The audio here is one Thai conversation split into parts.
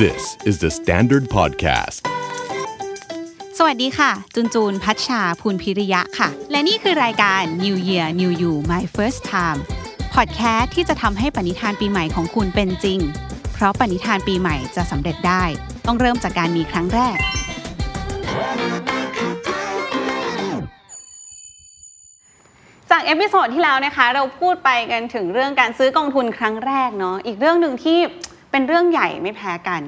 This is the Standard Podcast. สวัสดีค่ะจุนจูนพัชชาภูลพิริยะค่ะ และนี่คือรายการ New Year New You My First Time พอดแคสต์ที่จะทำให้ปณิธานปีใหม่ของคุณเป็นจริง เพราะปณิธานปีใหม่จะสำเร็จได้ ต้องเริ่มจากการมีครั้งแรก จาก episode ที่แล้วนะคะ เราพูดไปกันถึงเรื่องการซื้อกองทุนครั้งแรกเนาะอีกเรื่องหนึ่งที่ เป็นเรื่องใหญ่ไม่แพ้กัน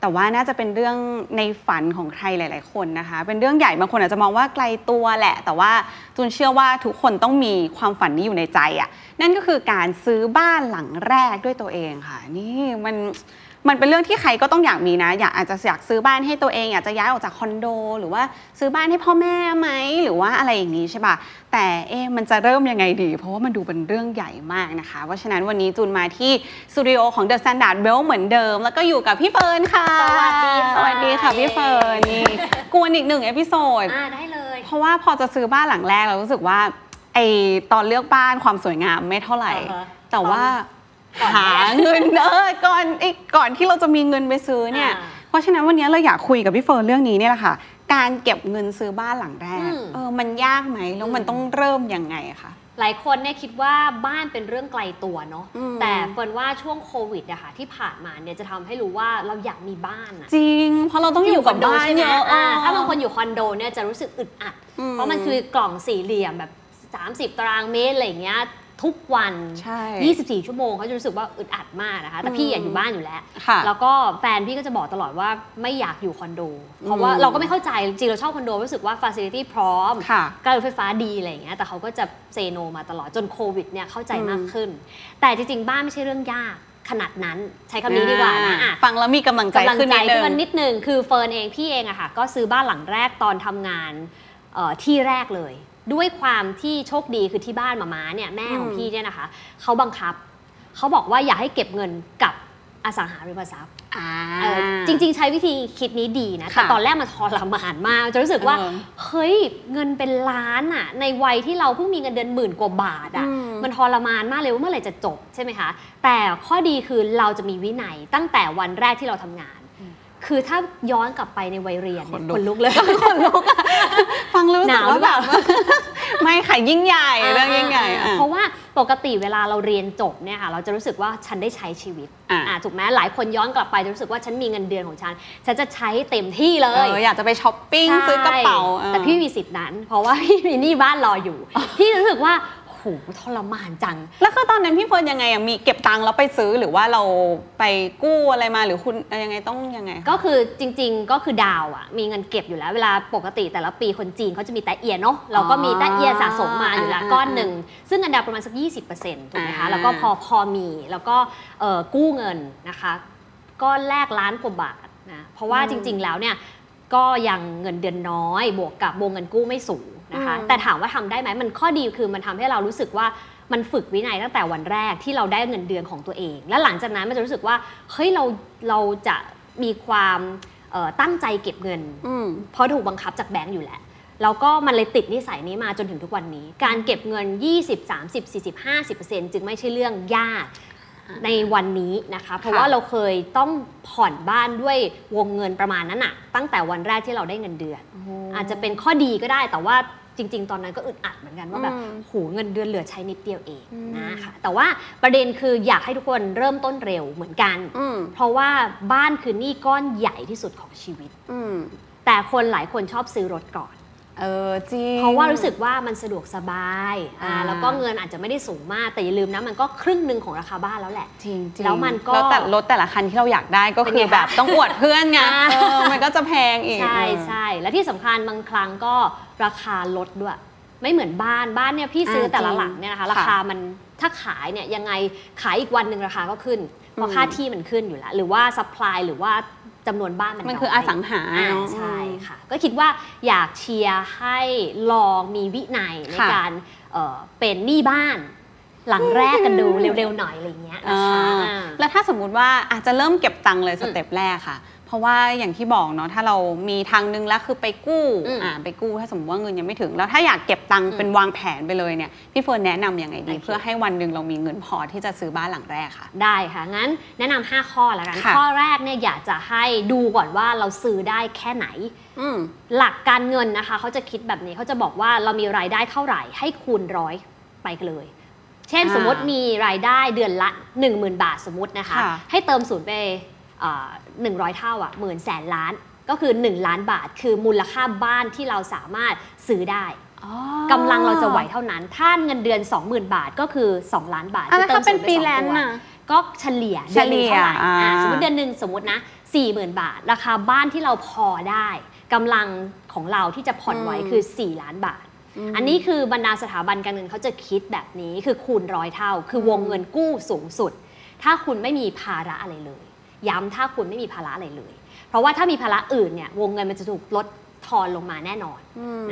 แต่ว่าน่าจะเป็นเรื่องในฝันของใครหลาย ๆ คนนะคะ เป็นเรื่องใหญ่บางคนอาจจะมองว่าไกลตัวแหละ แต่ว่าจูนเชื่อว่าทุกคนต้องมีความฝันนี้อยู่ในใจอะ่ะนั่นก็คือการซื้อบ้านหลังแรกด้วยตัวเองค่ะ นี่มัน มันเป็นเรื่องที่ใครก็ต้องอยากมีนะ อยากอาจจะอยากซื้อบ้านให้ตัวเองอยากจะย้ายออกจากคอนโด หรือว่าซื้อบ้านให้พ่อแม่ไหมหรือว่าอะไรอย่างนี้ใช่ปะแต่เอ๊ะมันจะเริ่มยังไงดี เพราะว่ามันดูเป็นเรื่องใหญ่มากนะคะ เพราะฉะนั้นวันนี้จูนมาที่สตูดิโอของ The Standard Bell เหมือนเดิม แล้วก็อยู่กับพี่เฟิร์นค่ะ สวัสดีค่ะสวัสดีค่ะพี่เฟิร์นนี่กวนอีกหนึ่ง episode อ่าได้เลย เพราะว่าพอจะซื้อบ้านหลังแรกเรารู้สึกว่าไอตอนเลือกบ้านความสวยงามไม่เท่าไหร่อ่าฮะแต่ว่าก่อน หาเงินเออก่อนไอ้ก่อนที่เราจะมีเงินไปซื้อเนี่ยอ่าเพราะฉะนั้นวันนี้เราอยากคุยกับพี่เฟิร์นเรื่องนี้เนี่ยแหละค่ะ การเก็บเงินซื้อบ้านหลังแรกอืมเออ มันยากไหมแล้วมันอืมต้องเริ่มยังไงคะหลายคนเนี่ยคิดว่าบ้านเป็นเรื่องไกลตัวเนาะอืมแต่เฟิร์นว่าช่วงโควิดอะค่ะที่ผ่านมาเนี่ยจะทำให้รู้ว่าเราอยากมีบ้านอะจริง เพราะเราต้องอยู่กับบ้านใช่ไหมเยอะอ่าเออถ้าบางคนอยู่คอนโดเนี่ยจะรู้สึกอึดอัดอืมเพราะมันคือกล่องสี่เหลี่ยมแบบ 30 ตารางเมตรอะไรอย่างเงี้ย ทุกวัน ใช่24 ชั่วโมงเขาจะรู้สึกว่าอึดอัดมากนะคะ แต่พี่อยากอยู่บ้านอยู่แล้ว ค่ะแล้วก็แฟนพี่ก็จะบอกตลอดว่าไม่อยากอยู่คอนโด เพราะว่าอืมเราก็ไม่เข้าใจจริงๆเราชอบคอนโดรู้สึกว่าฟ a ซิลิตี้พร้อม ค่ะการรถไฟฟ้าดีอะไรอย่างเงี้ย แต่เขาก็จะเซโนมาตลอดจนโควิดเนี่ยเข้าใจอืมมากขึ้น แต่จริงๆ บ้านไม่ใช่เรื่องยากขนาดนั้นใช้คำนี้ดีกว่านะอะ ฟังแล้วมีกำลังใจกำลังขึ้นใจนิดนึขึ้นงมานิดนึงคือเฟิร์นเองพี่เองอะค่ะก็ซื้อบ้านหลังแรกตอนทำงานเอ่อที่แรกเลย ด้วยความที่โชคดีคือที่บ้านมาม้าเนี่ยแม่ของอืมพี่เนี่ยนะคะเขาบังคับเขาบอกว่าอย่าให้เก็บเงินกับอสังหาริมทรัพย์อ่าเออจริง ๆ ใช้วิธีคิดนี้ดีนะแต่ค่ะตอนแรกมันทรมานมากจะรู้สึกว่าเออเฮ้ยเงินเป็นล้านอะในวัยที่เราเพิ่งมีเงินเดือนหมื่นกว่าบาทอะอืมมันทรมานมากเลยว่าเมื่อไหร่จะจบใช่ไหมคะแต่ข้อดีคือเราจะมีวินัยตั้งแต่วันแรกที่เราทำงาน คือถ้าย้อนกลับไปในวัยเรียนเนี่ยขนลุกขนลุกเลยคนลุกอะฟังแล้วรู้หสึนากวหรืว่าอแบเปล่าบไม่ค่ะยิ่งใหญ่เรื่องยิ่งใหญ่อ่าอะเพราะว่าปกติเวลาเราเรียนจบเนี่ยค่ะเราจะรู้สึกว่าฉันได้ใช้ชีวิตอะอ่าถูกไหมหลายคนย้อนกลับไปจะรู้สึกว่าฉันมีเงินเดือนของฉัน ฉันจะใช้เต็มที่เลยเอออยากจะไปช้อปปิ้งใช่ซื้อกระเป๋าเออแต่พี่มีสิทธิ์นั้น เพราะว่าพี่มีหนี้บ้านรออยู่พี่รู้สึกว่า โหทรมานจัง แล้วคือตอนนั้นพี่เฟิร์นยังไงอะมีเก็บตังค์แล้วไปซื้อหรือว่าเราไปกู้อะไรมาหรือคุณยังไงต้องยังไง ก็คือจริง ๆ ก็คือดาวน์อะมีเงินเก็บอยู่แล้วเวลาปกติแต่ละปีคนจีนเขาจะมีแต๊ะเอียเนาะเราก็มีแต๊ะเอียสะสมมาอยู่แล้วอ่าก้อนหนึ่ง ซึ่งเงินดาวน์ประมาณสัก 20%ถูกไหมอ่าคะแล้วก็พอพอมีแล้วก็เอ่อกู้เงินนะคะก้อนแรกล้านกว่าบาทนะเพราะว่าจริง ๆ แล้วเนี่ยก็ยังเงินเดือนน้อยบวกกับวงเงินกู้ไม่สูง นะคะ แต่ถามว่าทำได้ไหมมันข้อดีคือมันทำให้เรารู้สึกว่ามันฝึกวินัยตั้งแต่วันแรกที่เราได้เงินเดือนของตัวเอง และหลังจากนั้นมันจะรู้สึกว่าเฮ้ยเราเราจะมีความเอ่อตั้งใจเก็บเงินอืมเพราะถูกบังคับจากแบงก์อยู่แล้วแล้วก็มันเลยติดนิสัยนี้มาจนถึงทุกวันนี้ การเก็บเงิน 20 30 40 50 จึงไม่ใช่เรื่องยากในวันนี้นะคะ เพราะว่าเราเคยต้องผ่อนบ้านด้วยวงเงินประมาณนั้นอะตั้งแต่วันแรกที่เราได้เงินเดือน อาจจะเป็นข้อดีก็ได้แต่ว่า จริง ๆ ตอนนั้นก็อึดอัดเหมือนกันว่าแบบอืมโหเงินเดือนเหลือใช้นิดเดียวเองอืมนะคะแต่ว่าประเด็นคืออยากให้ทุกคนเริ่มต้นเร็วเหมือนกันอืมเพราะว่าบ้านคือหนี้ก้อนใหญ่ที่สุดของชีวิตอืมแต่คนหลายคนชอบซื้อรถก่อน เออจริง เพราะว่ารู้สึกว่ามันสะดวกสบายอ่าอ่า แล้วก็เงินอาจจะไม่ได้สูงมากแต่อย่าลืมนะมันก็ครึ่งหนึ่งของราคาบ้านแล้วแหละ จริงๆแล้วมันก็แล้วแต่รถแต่ละคันที่เราอยากได้ก็เป็นคืไงอคะแบบต้องอวดเพื่อนไงอ่า เออมันก็จะแพงอีก ใช่เออใช่และที่สำคัญบางครั้งก็ราคาลดด้วย ไม่เหมือนบ้านบ้านเนี่ยพี่ซื้ออ่าแต่ละจริงหลังเนี่ยนะคะค่ะราคามันถ้าขายเนี่ยยังไงขายอีกวันหนึ่งราคาก็ขึ้นเพราะอืม ค่าที่มันขึ้นอยู่แล้วหรือว่า supply หรือว่า จำนวนบ้านมันมันน้อยคืออสังหาอ่าเนาะใช่ค่ะ ก็คิดว่าอยากเชียร์ให้ลองมีวินัยในค่ะการเอ่อเป็นหนี้บ้าน หลังแรกกันดูเร็วๆหน่อยอะไรอย่างเงี้ยนะคะอ่าอ่าแล้วถ้าสมมุติว่าอาจจะเริ่มเก็บตังค์เลย step แรกค่ะพ เพราะว่าอย่างที่บอกเนาะถ้าเรามีทางนึงแล้วคือไปกู้อืมอ่าไปกู้ถ้าสมมติว่าเงินยังไม่ถึง แล้วถ้าอยากเก็บตังค์อืมเป็นวางแผนไปเลยเนี่ยพี่เฟิร์นแนะนำยังไงดีโอเคเพื่อให้วันหนึ่งเรามีเงินพอที่จะซื้อบ้านหลังแรกค่ะ ได้ค่ะ งั้นแนะนำ5ข้อแล้วกัน ค่ะ ข้อแรกเนี่ยอยากจะให้ดูก่อนว่าเราซื้อได้แค่ไหน อืม หลักการเงินนะคะเขาจะคิดแบบนี้เขาจะบอกว่าเรามีรายได้เท่าไหร่ให้คูณร้อยไปกันเลย เช่นอ่าสมมติมีรายได้เดือนละ 10,000 บาทสมมตินะคะ ค่ะ ให้เติมศูนย์ไป หนึ่งร้อยเท่าอะหมื่นแสนล้าน ก็คือ 1 ล้านบาท คือมูลค่าบ้านที่เราสามารถซื้อได้อ๋อกำลังเราจะไหวเท่านั้น ถ้าเงินเดือน 20,000 บาทก็คือ 2 ล้านบาทอะแล้วคือถ้าเป็นศูฟรีย์แลไปสองนซ์ตัวน่ะก็เฉลี่ยเดือนหนึงเท่าไหร่เฉลี่ยอ่าอ่าสมมติเดือนหนึ่งสมมตินะ40,000 บาท ราคาบ้านที่เราพอได้กำลังของเราที่จะผ่อนไหวคือ 4 ล้านบาท อันนี้คือบรรดาสถาบันการเงินเขาจะคิดแบบนี้คือคูณร้อยเท่า คือวงเงินกู้สูงสุด ถ้าคุณไม่มีภาระอะไรเลย ย้ำถ้าคุณไม่มีภาระอะไรเลย เพราะว่าถ้ามีภาระอื่นเนี่ยวงเงินมันจะถูกลดทอนลงมาแน่นอน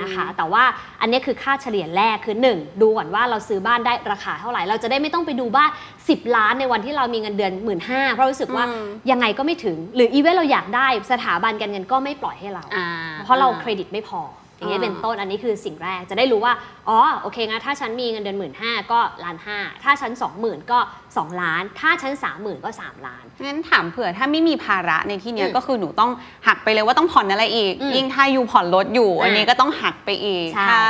นะคะ แต่ว่าอันนี้คือค่าเฉลี่ยแรกคือ 1 ดูก่อนว่าเราซื้อบ้านได้ราคาเท่าไหร่ เราจะได้ไม่ต้องไปดูบ้าน 10 ล้านในวันที่เรามีเงินเดือน1 5ื่นเพราะรู้สึกว่าอืมยังไงก็ไม่ถึง หรืออีเวนต์เราอยากได้สถาบันการเงินก็ไม่ปล่อยให้เราอ่าเพราะเราเครดิตไม่พอ อย่างเงี้ยอ่าเป็นต้นอันนี้คือสิ่งแรกจะได้รู้ว่าอ๋อโอเคงั้นถ้าฉันมีเงินเดือนหมื่นห้าก็ล้านห้าถ้าฉันสองหมื่นก็สองล้าน ถ้าฉันสามหมื่นก็สามล้านงั้นถามเผื่อถ้าไม่มีภาระในที่เนี้ยอืมก็คือหนูต้องหักไปเลยว่าต้องผ่อนอะไรอีกอืมยิ่งถ้าอยู่ผ่อนรถอยู่อ่าอันนี้ก็ต้องหักไปอีกใช่ถ้า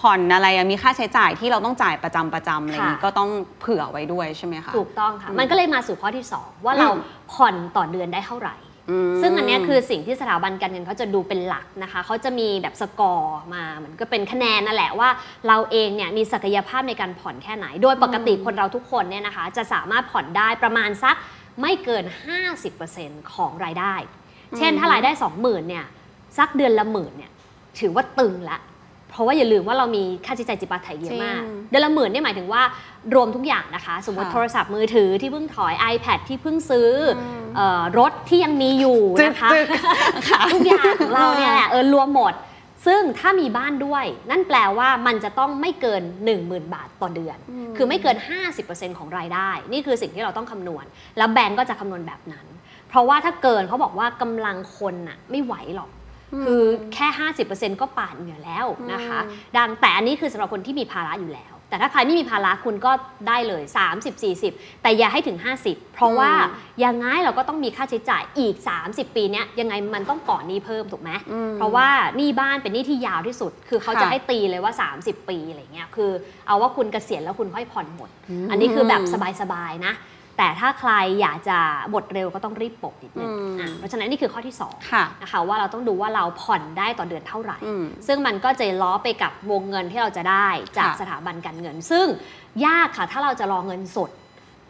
ผ่อนอะไรอะมีค่าใช้จ่ายที่เราต้องจ่ายประจำประจำอะไรอย่างนี้ค่ะก็ต้องเผื่อไว้ด้วยใช่ไหมคะถูกต้องค่ะอืมมันก็เลยมาสู่ข้อที่ 2 ว่าเราอืมผ่อนต่อเดือนได้เท่าไหร่ม ซึ่งอันนี้คือสิ่งที่สถาบันการเงินเขาจะดูเป็นหลักนะคะเขาจะมีแบบสกอร์มาเหมือนก็เป็นคะแนนนั่นแหละว่า เราเองเนี่ยมีศักยภาพในการผ่อนแค่ไหน โดยปกติคนเราทุกคนเนี่ยนะคะจะสามารถผ่อนได้ประมาณสักไม่เกิน 50%ของรายได้ เช่นถ้ารายได้ 20,000เนี่ยสักเดือนละหมื่นเนี่ยถือว่าตึงละ เพราะว่าอย่าลืมว่าเรามีค่าใช้จ่ายจิปาถะเยอะมากจริงเดือนละหมื่นเนี่ยหมายถึงว่ารวมทุกอย่างนะคะ สมมติค่ะโทรศัพท์มือถือที่เพิ่งถอย iPad ที่เพิ่งซื้ออมเอ่อรถที่ยังมีอยู่จึ๊กนะคะจึ๊กค่ะทุกอย่างของเราเนี่ยแหละเออรวมหมด ซึ่งถ้ามีบ้านด้วย นั่นแปลว่ามันจะต้องไม่เกิน 10,000 บาทต่อเดือน คือไม่เกิน 50%ของรายได้ นี่คือสิ่งที่เราต้องคำนวณ แล้วแบงก์ก็จะคำนวณแบบนั้น เพราะว่าถ้าเกินเขาบอกว่ากำลังคนน่ะไม่ไหวหรอก คือแค่ 50%ก็ปาดเหงื่อแล้วนะคะ ดังแต่อันนี้คือสำหรับคนที่มีภาระอยู่แล้ว แต่ถ้าใครไม่มีภาระคุณก็ได้เลย 30 40 แต่อย่าให้ถึง 50 เพราะว่ายังไงเราก็ต้องมีค่าใช้จ่ายอีก 30 ปีเนี้ยยังไงมันต้องก่อนหนี้เพิ่มถูกไหมอืมเพราะว่าหนี้บ้านเป็นหนี้ที่ยาวที่สุด คือเขาค่ะจะให้ตีเลยว่า 30 ปีอะไรเงี้ยคือเอาว่าคุณเกษียณแล้วคุณค่อยผ่อนหมด อันนี้คือแบบสบายๆนะ แต่ถ้าใครอยากจะหมดเร็วก็ต้องรีบปลดนิดนึงอืมอะเพราะฉะนั้นนี่คือข้อที่สองค่ะนะคะว่าเราต้องดูว่าเราผ่อนได้ต่อเดือนเท่าไหร่อืมซึ่งมันก็จะล้อไปกับวงเงินที่เราจะได้จากค่ะสถาบันการเงิน ซึ่งยากค่ะถ้าเราจะรอเงินสด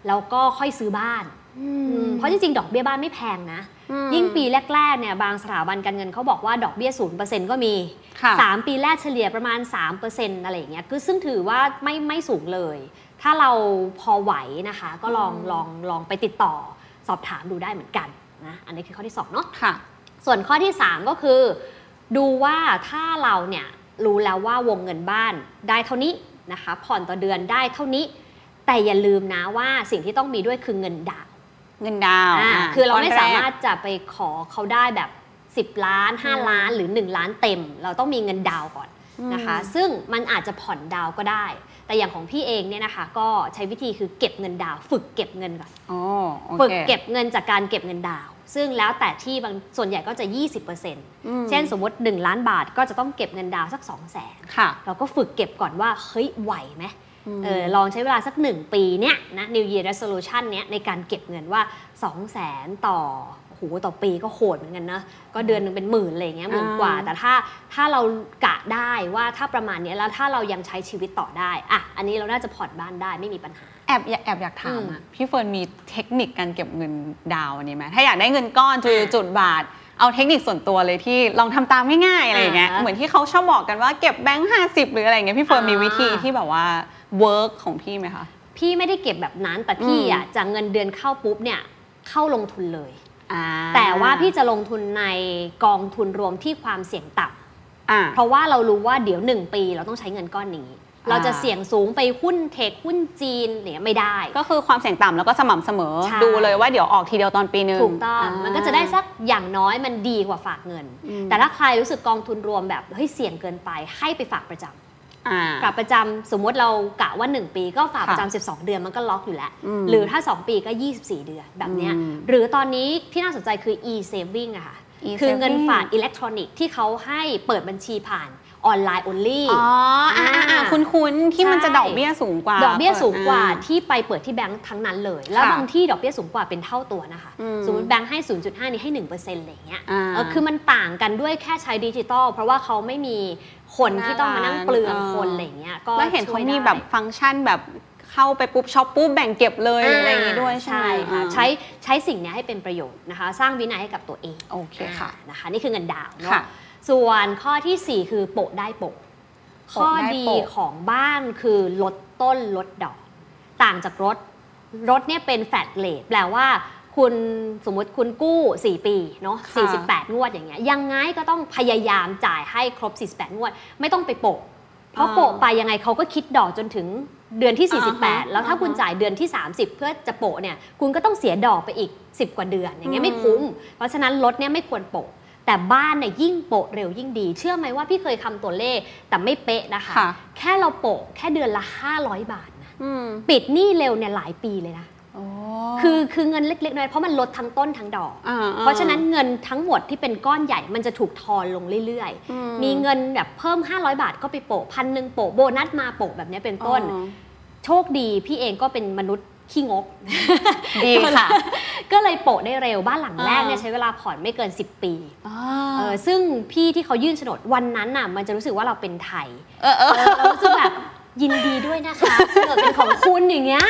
แล้วก็ค่อยซื้อบ้านอืมเพราะจริงๆ ดอกเบี้ยบ้านไม่แพงนะอืมยิ่งปีแรกๆเนี่ยบางสถาบันการเงินเขาบอกว่าดอกเบี้ยศูนย์เปอร์เซ็นต์ก็มีค่ะ3ปีแรกเฉลี่ยประมาณ3%อะไรอย่างเงี้ยคือซึ่งถือว่าไม่ไม่สูงเลย ถ้าเราพอไหวนะคะ ก็ลองลองลองไปติดต่อสอบถามดูได้เหมือนกันนะอันนี้คือข้อที่สองเนาะค่ะ ส่วนข้อที่ 3 ก็คือ ดูว่าถ้าเราเนี่ยรู้แล้วว่าวงเงินบ้านได้เท่านี้นะคะผ่อนต่อเดือนได้เท่านี้ แต่อย่าลืมนะว่าสิ่งที่ต้องมีด้วยคือเงินดาวน์เงินดาวอ่าอะคือเราไม่ก้นแกสามารถจะไปขอเขาได้แบบ 10 ล้าน 5 ล้านหรือ 1 ล้านเต็ม เราต้องมีเงินดาวน์ก่อนนะคะ ซึ่งมันอาจจะผ่อนดาวน์ก็ได้ แต่อย่างของพี่เองเนี่ยนะคะก็ใช้วิธีคือเก็บเงินดาวน์ฝึกเก็บเงินก่อนอ๋อโอคฝึกเก็บเงินจากการเก็บเงินดาวน์ซึ่งแล้วแต่ที่บางส่วนใหญ่ก็จะ 20%อืมเช่นสมมติ 1 ล้านบาทก็จะต้องเก็บเงินดาวน์สัก 2 0 0 0 0นค่ะเราก็ฝึกเก็บก่อนว่าเฮ้ยไหวไหมอืมเออลองใช้เวลาสัก 1 ปีเนี้ยนะ New Year Resolution เนี้ยในการเก็บเงินว่า 2 0 0 0 0 0 ต่อโอ้โหต่อปีก็โหดเหมือนกันนะก็เดือนหนึ่งเป็นหมื่นอะไรอย่างเงี้ยหมื่นกว่า แต่ถ้าถ้าเรากะได้ว่าถ้าประมาณเนี้ยแล้วถ้าเรายังใช้ชีวิตต่อได้อะอันนี้เราน่าจะผ่อนบ้านได้ไม่มีปัญหาแอบอยากแอบอยากถามอืมอะพี่เฟิร์นมีเทคนิคการเก็บเงินดาวน์อันนี้ไหมถ้าอยากได้เงินก้อนจุดอ่าจุดบาทเอาเทคนิคส่วนตัวเลยที่ลองทำตามง่ายๆอะไรอย่างเงี้ยอ่าเหมือนที่เขาชอบบอกกันว่าเก็บแบงค์ห้าสิบหรืออะไรอย่างเงี้ยพี่เฟิร์นอ่ามีมีวิธีที่แบบว่าเวิร์กของพี่ไหมคะพี่ไม่ได้เก็บแบบนั้นแต่พี่อืมอะจะเงินเดือนเข้าปุ๊บเนี่ยเข้าลงทุนเลยอ่า แต่ว่าพี่จะลงทุนในกองทุนรวมที่ความเสี่ยงต่ำอ่าเพราะว่าเรารู้ว่าเดี๋ยวหนึ่งปีเราต้องใช้เงินก้อนนี้ เราจะเสี่ยงสูงไปหุ้นเทคหุ้นจีนเนี่ยไม่ได้ ก็คือความเสี่ยงต่ำแล้วก็สม่ำเสมอใช่ดูเลยว่าเดี๋ยวออกทีเดียวตอนปีหนึ่งถูกต้องามันก็จะได้สักอย่างน้อยมันดีกว่าฝากเงินอืมแต่ถ้าใครรู้สึกกองทุนรวมแบบเฮ้ยเสี่ยงเกินไปให้ไปฝากประจำ อ่าฝากประจำสมมติเรากะว่า 1 ปีก็ฝากประค่ะจำ12 เดือนมันก็ล็อกอยู่แล้วอืมหรือถ้า 2 ปีก็ 24 เดือนแบบเนี้ยอืมหรือตอนนี้ที่น่าสนใจคือ e-saving อะค่ะ e-saving คือเงินฝากอิเล็กทรอนิกส์ที่เขาให้เปิดบัญชีผ่าน ออนไลน์ only อ๋ออ่าอ่าอ่าคุ้นๆที่มันจะใช่ดอกเบี้ยสูงกว่า ดอกเบี้ยสูงกว่าอ่ที่ไปเปิดที่แบงค์ทั้งนั้นเลย แล้วค่ะบางที่ดอกเบี้ยสูงกว่าเป็นเท่าตัวนะคะอืมสมมติแบงค์ให้ 0.5 นี่ให้ 1%อะไรอย่างเงี้ยอ่าเออคือมันต่างกันด้วยแค่ใช้ดิจิตอลเพราะว่าเขาไม่มีคนที่ต้องมานั่งเปลืองคนอะไรอย่างเงี้ย ก็แล้วเห็นเขาช่วยมีได้แบบฟังก์ชันแบบเข้าไปปุ๊บช็อปปุ๊บแบ่งเก็บเลยอะไรอย่างงี้ด้วยใช่ไหมค่ะอ่าใช้ใช้สิ่งเนี้ยให้เป็นประโยชน์นะคะ สร้างวินัยให้กับตัวเองโอเคค่ะอ่านะคะ นี่คือเงินดาวน์เนาะค่ะ ส่วนข้อทีสี่ 4 คือโปะได้โปะโปะข้อได้ดีโปะของบ้านคือลดต้นลดดอก ต่างจากรถ รถเนี่ยเป็น flat rate แปลว่าคุณสมมติคุณกู้ 4 ปีเนาะค่ะ48 งวดอย่างเงี้ยยังไงก็ต้องพยายามจ่ายให้ครบ 48 งวด ไม่ต้องไปโปะ เพราะอ่าโปะไปยังไงเขาก็คิดดอกจนถึงเดือนที่อ่าฮะ48 แล้วถ้าคุณอ่าฮะจ่ายเดือนที่ 30 เพื่อจะโปะเนี่ยคุณก็ต้องเสียดอกไปอีก 10 กว่าเดือนอย่างเงี้ยอืมไม่คุ้ม เพราะฉะนั้นรถเนี่ยไม่ควรโปะ แต่บ้านเนี่ยยิ่งโปะเร็วยิ่งดี เชื่อไหมว่าพี่เคยคำตัวเลขแต่ไม่เป๊ะนะคะค่ะแค่เราโปะแค่เดือนละ 500 บาทนะอืมปิดหนี้เร็วเนี่ยหลายปีเลยนะโอ้คือคือเงินเล็กๆน้อยๆเพราะมันลดทั้งต้นทั้งดอกอ่าๆเพราะฉะนั้นเงินทั้งหมดที่เป็นก้อนใหญ่มันจะถูกทอนลงเรื่อยอืๆมีเงินแบบเพิ่ม 500 บาทก็ไปโปะพันหนึ่งโปะโบนัสมาโปะแบบเนี้ยเป็นต้นอ๋อโชคดีพี่เองก็เป็นมนุษย์ ขี้งกดีค่ะ ก็เลยโปะได้เร็วบ้านหลังแรกเนี่ยอ่าใช้เวลาผ่อนไม่เกิน 10 ปีอ่าเออซึ่งพี่ที่เขายื่นโฉนดวันนั้นน่ะมันจะรู้สึกว่าเราเป็นไทยเออเออเออเรารู้สึกแบบยินดีด้วยนะคะโฉนดเป็นของคุณอย่างเงี้ย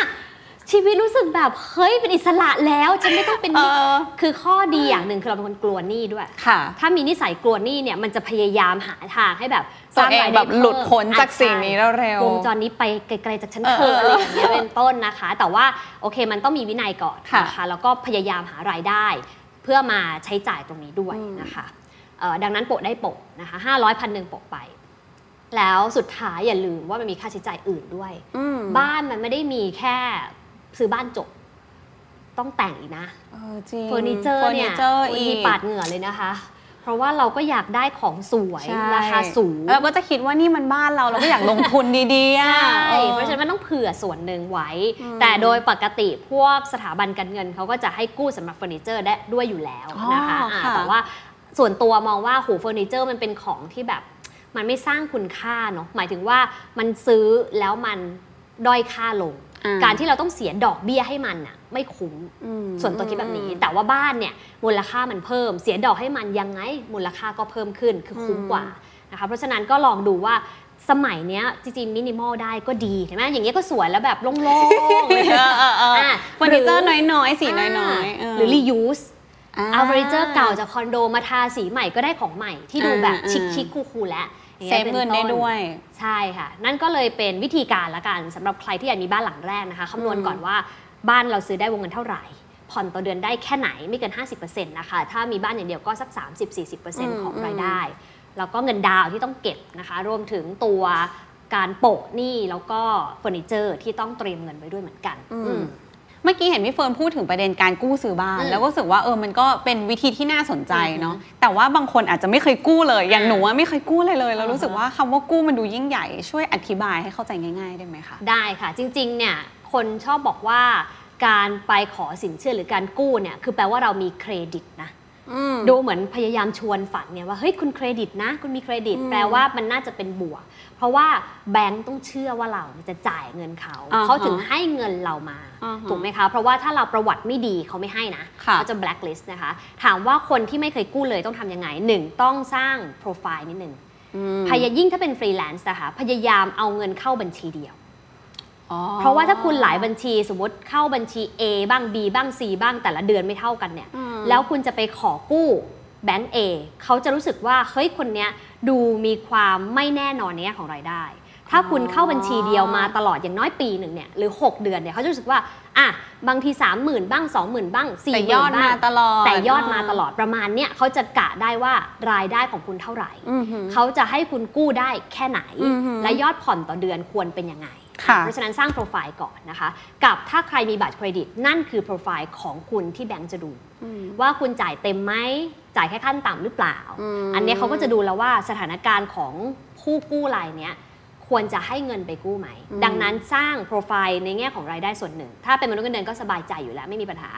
ชีวิตรู้สึกแบบเฮ้ยเป็นอิสระแล้วฉันไม่ต้องเป็นหนี้เออคือข้อดีอย่างหนึ่งคือเราเป็นคนกลัวหนี้ด้วย ค่ะ ถ้ามีนิสัยกลัวหนี้เนี่ยมันจะพยายามหาทางให้แบบสตัวร้างเองรายได้แบบหลุดพ้นเพิ่มจากสิ่งนี้แล้วเร็ววงจรนี้ไปไกลๆจากฉันเออเธอะเอออะไรอย่างเงี้ยเป็นต้นนะคะ แต่ว่าโอเคมันต้องมีวินัยก่อนค่ะนะคะแล้วก็พยายามหารายได้ เพื่อมาใช้จ่ายตรงนี้ด้วยอืม นะคะเอ่อดังนั้นโปะได้โปะนะคะห้าร้อยพันหนึ่งโปะไป แล้วสุดท้ายอย่าลืมว่ามันมีค่าใช้จ่ายอื่นด้วย อืม บ้านมันไม่ได้มีแค่ ซื้อบ้านจบ ต้องแต่งอีกนะเออจริงเฟอร์นิเจอร์เนี่ยเฟอร์นิเจอร์บางทีก็ปาดเหงื่อเลยนะคะเพราะว่าเราก็อยากได้ของสวยใช่ราคาสูงเราก็จะคิดว่านี่มันบ้านเราเราก็อยากลงทุนดีๆใชอะ ออเพราะฉะนั้นมันต้องเผื่อส่วนหนึ่งไว้อืมแต่โดยปกติพวกสถาบันการเงินเขาก็จะให้กู้สำหรับเฟอร์นิเจอร์ได้ด้วยอยู่แล้วนะคะอ๋ออ่าค่ะแต่ว่าส่วนตัวมองว่าหูเฟอร์นิเจอร์มันเป็นของที่แบบมันไม่สร้างคุณค่าเนาะหมายถึงว่ามันซื้อแล้วมันด้อยค่าลงอ่ การที่เราต้องเสียดอกเบี้ยให้มันอะไม่คุ้มอืมส่วนตัวคิดแบบนี้ แต่ว่าบ้านเนี่ยมูลค่ามันเพิ่ม เสียดอกให้มันยังไงมูลค่าก็เพิ่มขึ้นคือคุ้มกว่านะคะเพราะฉะนั้นก็ลองดูว่าสมัยเนี้ยจริงๆมินิมอลได้ก็ดีเห็นไหมอย่างเงี้ยก็สวยแล้วแบบโล่งๆเลยเออเออเอออะเฟอร์นิเจอร์หน้อยๆ สีน้อยๆเหรือ reuse าเอาเฟอร์นิเจอร์เก่าจากคอนโดมาทาสีใหม่ก็ได้ของใหม่ที่ดูแบบอ่าชิคอ่า chic cool coolๆแล้วอย่าง เงี้ย save เงินได้ด้วย ใช่ค่ะ นั่นก็เลยเป็นวิธีการละกันสำหรับใครที่อยากมีบ้านหลังแรกนะคะคำนวณก่อนว่าบ้านเราซื้อได้วงเงินเท่าไหร่ผ่อนต่อเดือนได้แค่ไหนไม่เกิน 50%นะคะ ถ้ามีบ้านอย่างเดียวก็สัก 30-40%ของรายได้ แล้วก็เงินดาวน์ที่ต้องเก็บนะคะ รวมถึงตัวการโปะหนี้แล้วก็เฟอร์นิเจอร์ที่ต้องเตรียมเงินไว้ด้วยเหมือนกันอืมอืม เมื่อกี้เห็นพี่เฟิร์นพูดถึงประเด็นการกู้ซื้อบ้านอืมแล้วก็รู้สึกว่าเออมันก็เป็นวิธีที่น่าสนใจเนาะอือฮึแต่ว่าบางคนอาจจะไม่เคยกู้เลย อย่างอ่าหนูอะไม่เคยกู้เลยเลยแล้วอ่าฮะรู้สึกว่าคำว่ากู้มันดูยิ่งใหญ่ช่วยอธิบายให้เข้าใจง่าย ๆ ได้ไหมคะได้ค่ะ จริงๆเนี่ยคนชอบบอกว่าการไปขอสินเชื่อหรือการกู้เนี่ยคือแปลว่าเรามีเครดิตนะอืมดูเหมือนพยายามชวนฝันเนี่ยว่าเฮ้ยคุณเครดิตนะ คุณมีเครดิตอืมแปลว่ามันน่าจะเป็นบวกเพ ราะว่าแบงก์ต้องเชื่อว่าเราจะจ่ายเงินเขาอ่าฮะเขาถึงให้เงินเรามาอ่าฮะถูกไหมคะ เพราะว่าถ้าเราประวัติไม่ดีเขาไม่ให้นะค่ะเขาจะ blacklist นะคะ ถามว่าคนที่ไม่เคยกู้เลยต้องทำยังไงหนึ่งต้องสร้างโปรไฟล์นิดหนึ่งอืมพยายยิ่งถ้าเป็นฟรีแลนซ์นะคะพยายามเอาเงินเข้าบัญชีเดียวอ๋อเพราะว่าถ้าคุณหลายบัญชีสมมติเข้าบัญชี A บ้าง B บ้าง C บ้างแต่ละเดือนไม่เท่ากันเนี่ยอืมแล้วคุณจะไปขอกู้ แบงก์ A เขาจะรู้สึกว่าเฮ้ยคนเนี้ยดูมีความไม่แน่นอนในแง่ของรายได้ ถ้าคุณเข้าบัญชีเดียวมาตลอดอย่างน้อยปีหนึ่งเนี่ยหรือ 6 เดือนเนี่ยเขาจะรู้สึกว่าอะบางที 30,000 บ้าง 20,000 บ้าง4 0 0แต่0 0ยอดบ้ามางตลอดแต่ยอดมาตลอดประมาณเนี่ยเขาจะกะได้ว่ารายได้ของคุณเท่าไหร่อือหือเขาจะให้คุณกู้ได้แค่ไหนอือหือและยอดผ่อนต่อเดือนควรเป็นยังไงค่ะเพราะฉะนั้นสร้างโปรไฟล์ก่อนนะคะ กับถ้าใครมีบัตรเครดิต นั่นคือโปรไฟล์ของคุณที่แบงก์จะดูอืมว่าคุณจ่ายเต็มไหม จ่ายแค่ขั้นต่ำหรือเปล่าอืมอันเนี้ยเขาก็จะดูแล้วว่าสถานการณ์ของผู้กู้รายเนี้ยควรจะให้เงินไปกู้ไหม ดังนั้นสร้างโปรไฟล์ในแง่ของรายได้ส่วนหนึ่ง ถ้าเป็นมนุษย์เงินเดือนก็สบายใจอยู่แล้วไม่มีปัญหา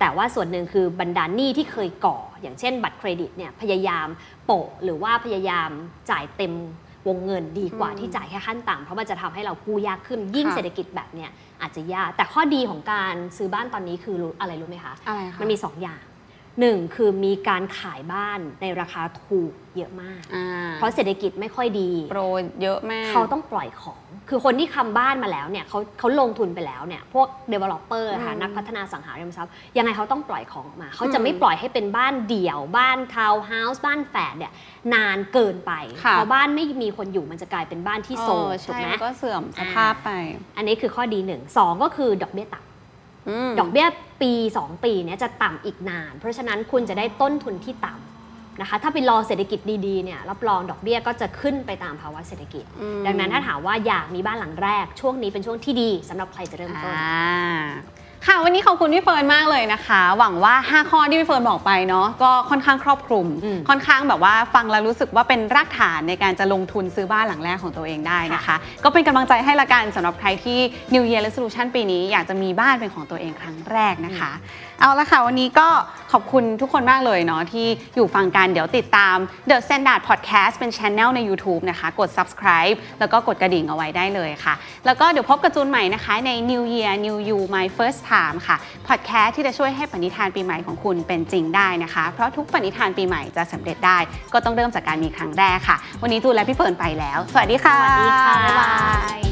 แต่ว่าส่วนหนึ่งคือบรรดาหนี้ที่เคยก่อ อย่างเช่น บัตรเครดิตเนี่ยพยายามโปะหรือว่าพยายามจ่ายเต็มวงเงินดีกว่าอืมที่จ่ายแค่ขั้นต่ำเพราะมันจะทำให้เรากู้ยากขึ้นยิ่งค่ะเศรษฐกิจแบบเนี้ยอาจจะยาก แต่ข้อดีของการซื้อบ้านตอนนี้คือรู้อะไรรู้ไหมคะอะไรคะมันมี 2 อย่าง หนึ่งคือมีการขายบ้านในราคาถูกเยอะมากอ่าเพราะเศรษฐกิจไม่ค่อยดี โปรเยอะมาก เขาต้องปล่อยของ คือคนที่ทำบ้านมาแล้วเนี่ยเขาเขาลงทุนไปแล้วเนี่ยพวก developer ค่ะอืมนักพัฒนาสังหาริมทรัพย์ยังไงเขาต้องปล่อยของออกมา เขาอืจะมไม่ปล่อยให้เป็นบ้านเดี่ยว บ้านทาวน์เฮาส์บ้านแฝดเนี่ยนานเกินไปค่ะพอบ้านไม่มีคนอยู่มันจะกลายเป็นบ้านที่โซเอมอถูกใช่ไหมมันก็เสื่อมสภาพไป อันนี้คือข้อดีหนึ่งสองก็คือดอกเบี้ยต่ำม ดอกเบี้ยปี 2 ปีเนี่ยจะต่ำอีกนาน เพราะฉะนั้นคุณจะได้ต้นทุนที่ต่ำนะคะ ถ้าไปรอเศรษฐกิจดีๆเนี่ยรับรองดอกเบี้ยก็จะขึ้นไปตามภาวะเศรษฐกิจอืมดังนั้นถ้าถามว่าอยากมีบ้านหลังแรก ช่วงนี้เป็นช่วงที่ดีสำหรับใครจะเริ่มต้นอ่า ค่ะวันนี้ขอบคุณพี่เฟิร์นมากเลยนะคะ หวังว่า 5 ข้อที่พี่เฟิร์นบอกไปเนาะก็ค่อนข้างครอบคลุมอืมค่อนข้างแบบว่าฟังแล้วรู้สึกว่าเป็นรากฐานในการจะลงทุนซื้อบ้านหลังแรกของตัวเองได้นะคะ ก็เป็นกำลังใจให้ละกันสำหรับใครที่ New Year Resolution ปีนี้อยากจะมีบ้านเป็นของตัวเองครั้งแรกนะคะ เอาละค่ะ วันนี้ก็ขอบคุณทุกคนมากเลยเนาะที่อยู่ฟังกันเดี๋ยวติดตาม The Standard Podcast เป็น Channel ใน YouTube นะคะ กด subscribe แล้วก็กดกระดิ่งเอาไว้ได้เลยค่ะ แล้วก็เดี๋ยวพบกับจูนใหม่นะคะ ใน New Year New You My First Time ค่ะ podcast ที่จะช่วยให้ปณิธานปีใหม่ของคุณเป็นจริงได้นะคะ เพราะทุกปณิธานปีใหม่จะสำเร็จได้ ก็ต้องเริ่มจากการมีครั้งแรกค่ะ วันนี้จูนและพี่เฟิร์นไปแล้ว สวัสดีค่ะสวัสดีค่ะบ๊ายบาย ส